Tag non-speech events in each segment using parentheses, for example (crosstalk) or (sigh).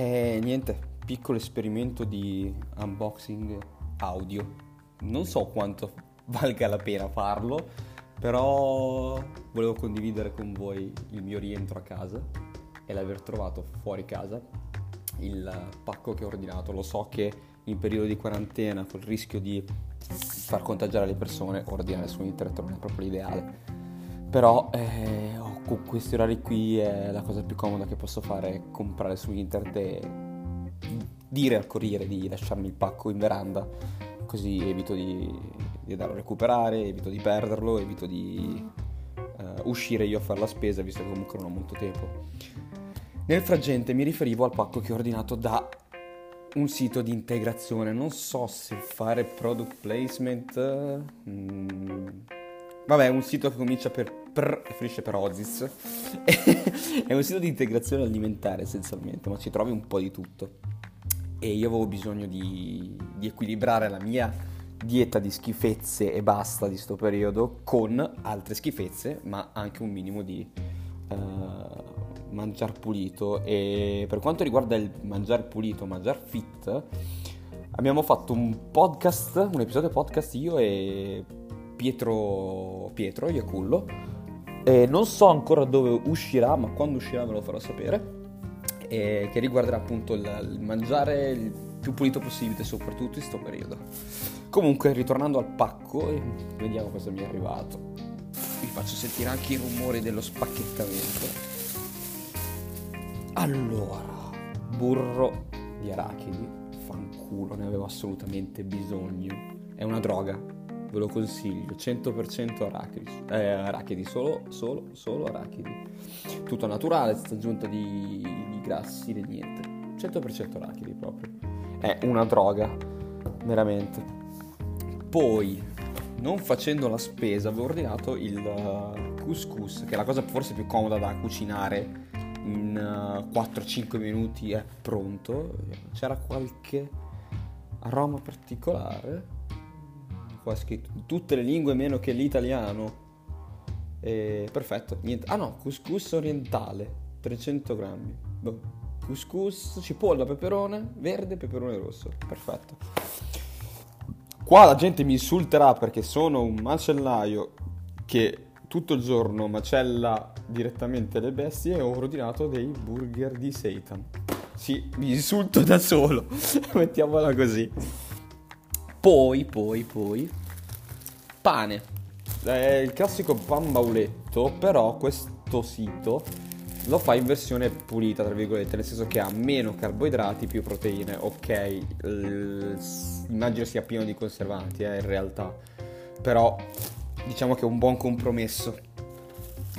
E niente, piccolo esperimento di unboxing audio. Non so quanto (laughs) valga la pena farlo, però volevo condividere con voi il mio rientro a casa e l'aver trovato fuori casa il pacco che ho ordinato. Lo so che in periodo di quarantena, col rischio di far contagiare le persone, ordinare su internet non è proprio l'ideale. Però eh, con questi orari qui è la cosa più comoda che posso fare, comprare su internet e dire al corriere di lasciarmi il pacco in veranda, così evito di, di andarlo a recuperare, evito di perderlo, evito di uh, uscire io a fare la spesa, visto che comunque non ho molto tempo. Nel frangente mi riferivo al pacco che ho ordinato da un sito di integrazione, non so se fare product placement. Mm. Vabbè, è un sito che comincia per pr e finisce per Ozis. (laughs) è un sito di integrazione alimentare essenzialmente, ma ci trovi un po' di tutto. E io avevo bisogno di, di equilibrare la mia dieta di schifezze e basta di sto periodo con altre schifezze, ma anche un minimo di uh, mangiar pulito e per quanto riguarda il mangiar pulito, mangiar fit, abbiamo fatto un podcast, un episodio podcast io e Pietro, Pietro Iacullo e non so ancora dove uscirà, ma quando uscirà ve lo farò sapere e che riguarderà appunto il, il mangiare il più pulito possibile soprattutto in questo periodo. Comunque, ritornando al pacco, vediamo cosa mi è arrivato. Vi faccio sentire anche i rumori dello spacchettamento. Allora, burro di arachidi, fanculo, ne avevo assolutamente bisogno. È una droga, ve lo consiglio, 100% arachidi, eh, arachidi solo, solo, solo arachidi. Tutto naturale, senza aggiunta di, di grassi, di niente. 100% arachidi proprio. È una droga, veramente. Poi, non facendo la spesa, avevo ordinato il couscous, che è la cosa forse più comoda da cucinare in 4-5 uh, minuti è pronto. C'era qualche aroma particolare. Qua scritto tutte le lingue meno che l'italiano. E perfetto, niente. Ah no, couscous orientale, 300 grammi. Boh. Couscous, cipolla, peperone verde, peperone rosso. Perfetto. Qua la gente mi insulterà perché sono un macellaio che tutto il giorno macella direttamente le bestie e ho ordinato dei burger di Satan. Sì, mi insulto da solo, (laughs) mettiamola così. Poi, poi, poi, pane. È il classico pan bauletto, però questo sito lo fa in versione pulita, tra virgolette, nel senso che ha meno carboidrati, più proteine. Ok, immagino sia pieno di conservanti, eh, in realtà. Però diciamo che è un buon compromesso.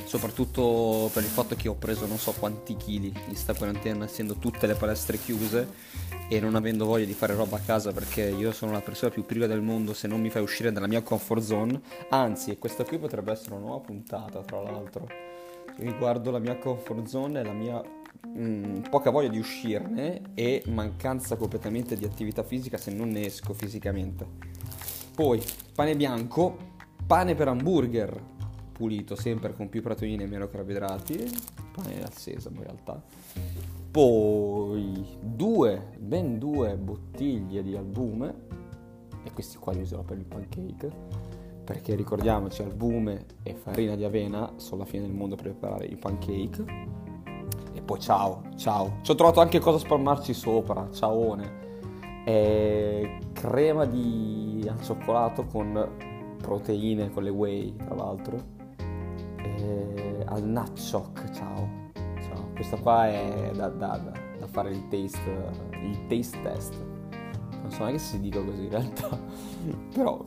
Soprattutto per il fatto che ho preso non so quanti chili in sta quarantena, essendo tutte le palestre chiuse e non avendo voglia di fare roba a casa perché io sono la persona più priva del mondo se non mi fai uscire dalla mia comfort zone. Anzi, questa qui potrebbe essere una nuova puntata, tra l'altro, riguardo la mia comfort zone e la mia mh, mm, poca voglia di uscirne e mancanza completamente di attività fisica se non ne esco fisicamente. Poi, pane bianco, pane per hamburger pulito, sempre con più proteine e meno carboidrati, pane al sesamo in realtà. Poi due, ben due bottiglie di albume, e questi qua li userò per il pancake, perché ricordiamoci, albume e farina di avena sono la fine del mondo per preparare i pancake. E poi ciao, ciao. Ci ho trovato anche cosa spalmarci sopra, ciaone. E crema di al cioccolato con proteine con le whey, tra l'altro. E al Nutchock, ciao. ciao. Questa qua è da, da, da, fare il taste, il taste test. Non so neanche se si dica così in realtà. (laughs) Però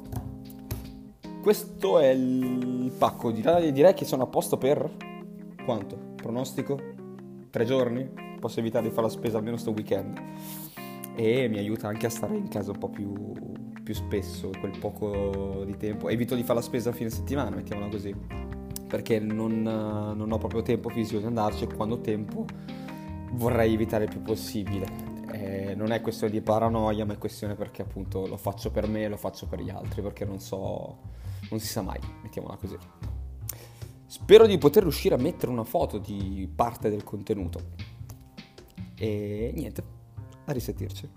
questo è il pacco. Direi, direi che sono a posto per quanto? Pronostico? Tre giorni? Posso evitare di fare la spesa almeno sto weekend. E mi aiuta anche a stare in casa un po' più più spesso quel poco di tempo. Evito di fare la spesa a fine settimana, mettiamola così, perché non, non ho proprio tempo fisico di andarci e quando ho tempo vorrei evitare il più possibile. Eh, non è questione di paranoia, ma è questione perché appunto lo faccio per me e lo faccio per gli altri, perché non so, non si sa mai, mettiamola così. Spero di poter riuscire a mettere una foto di parte del contenuto E niente, a risentirci.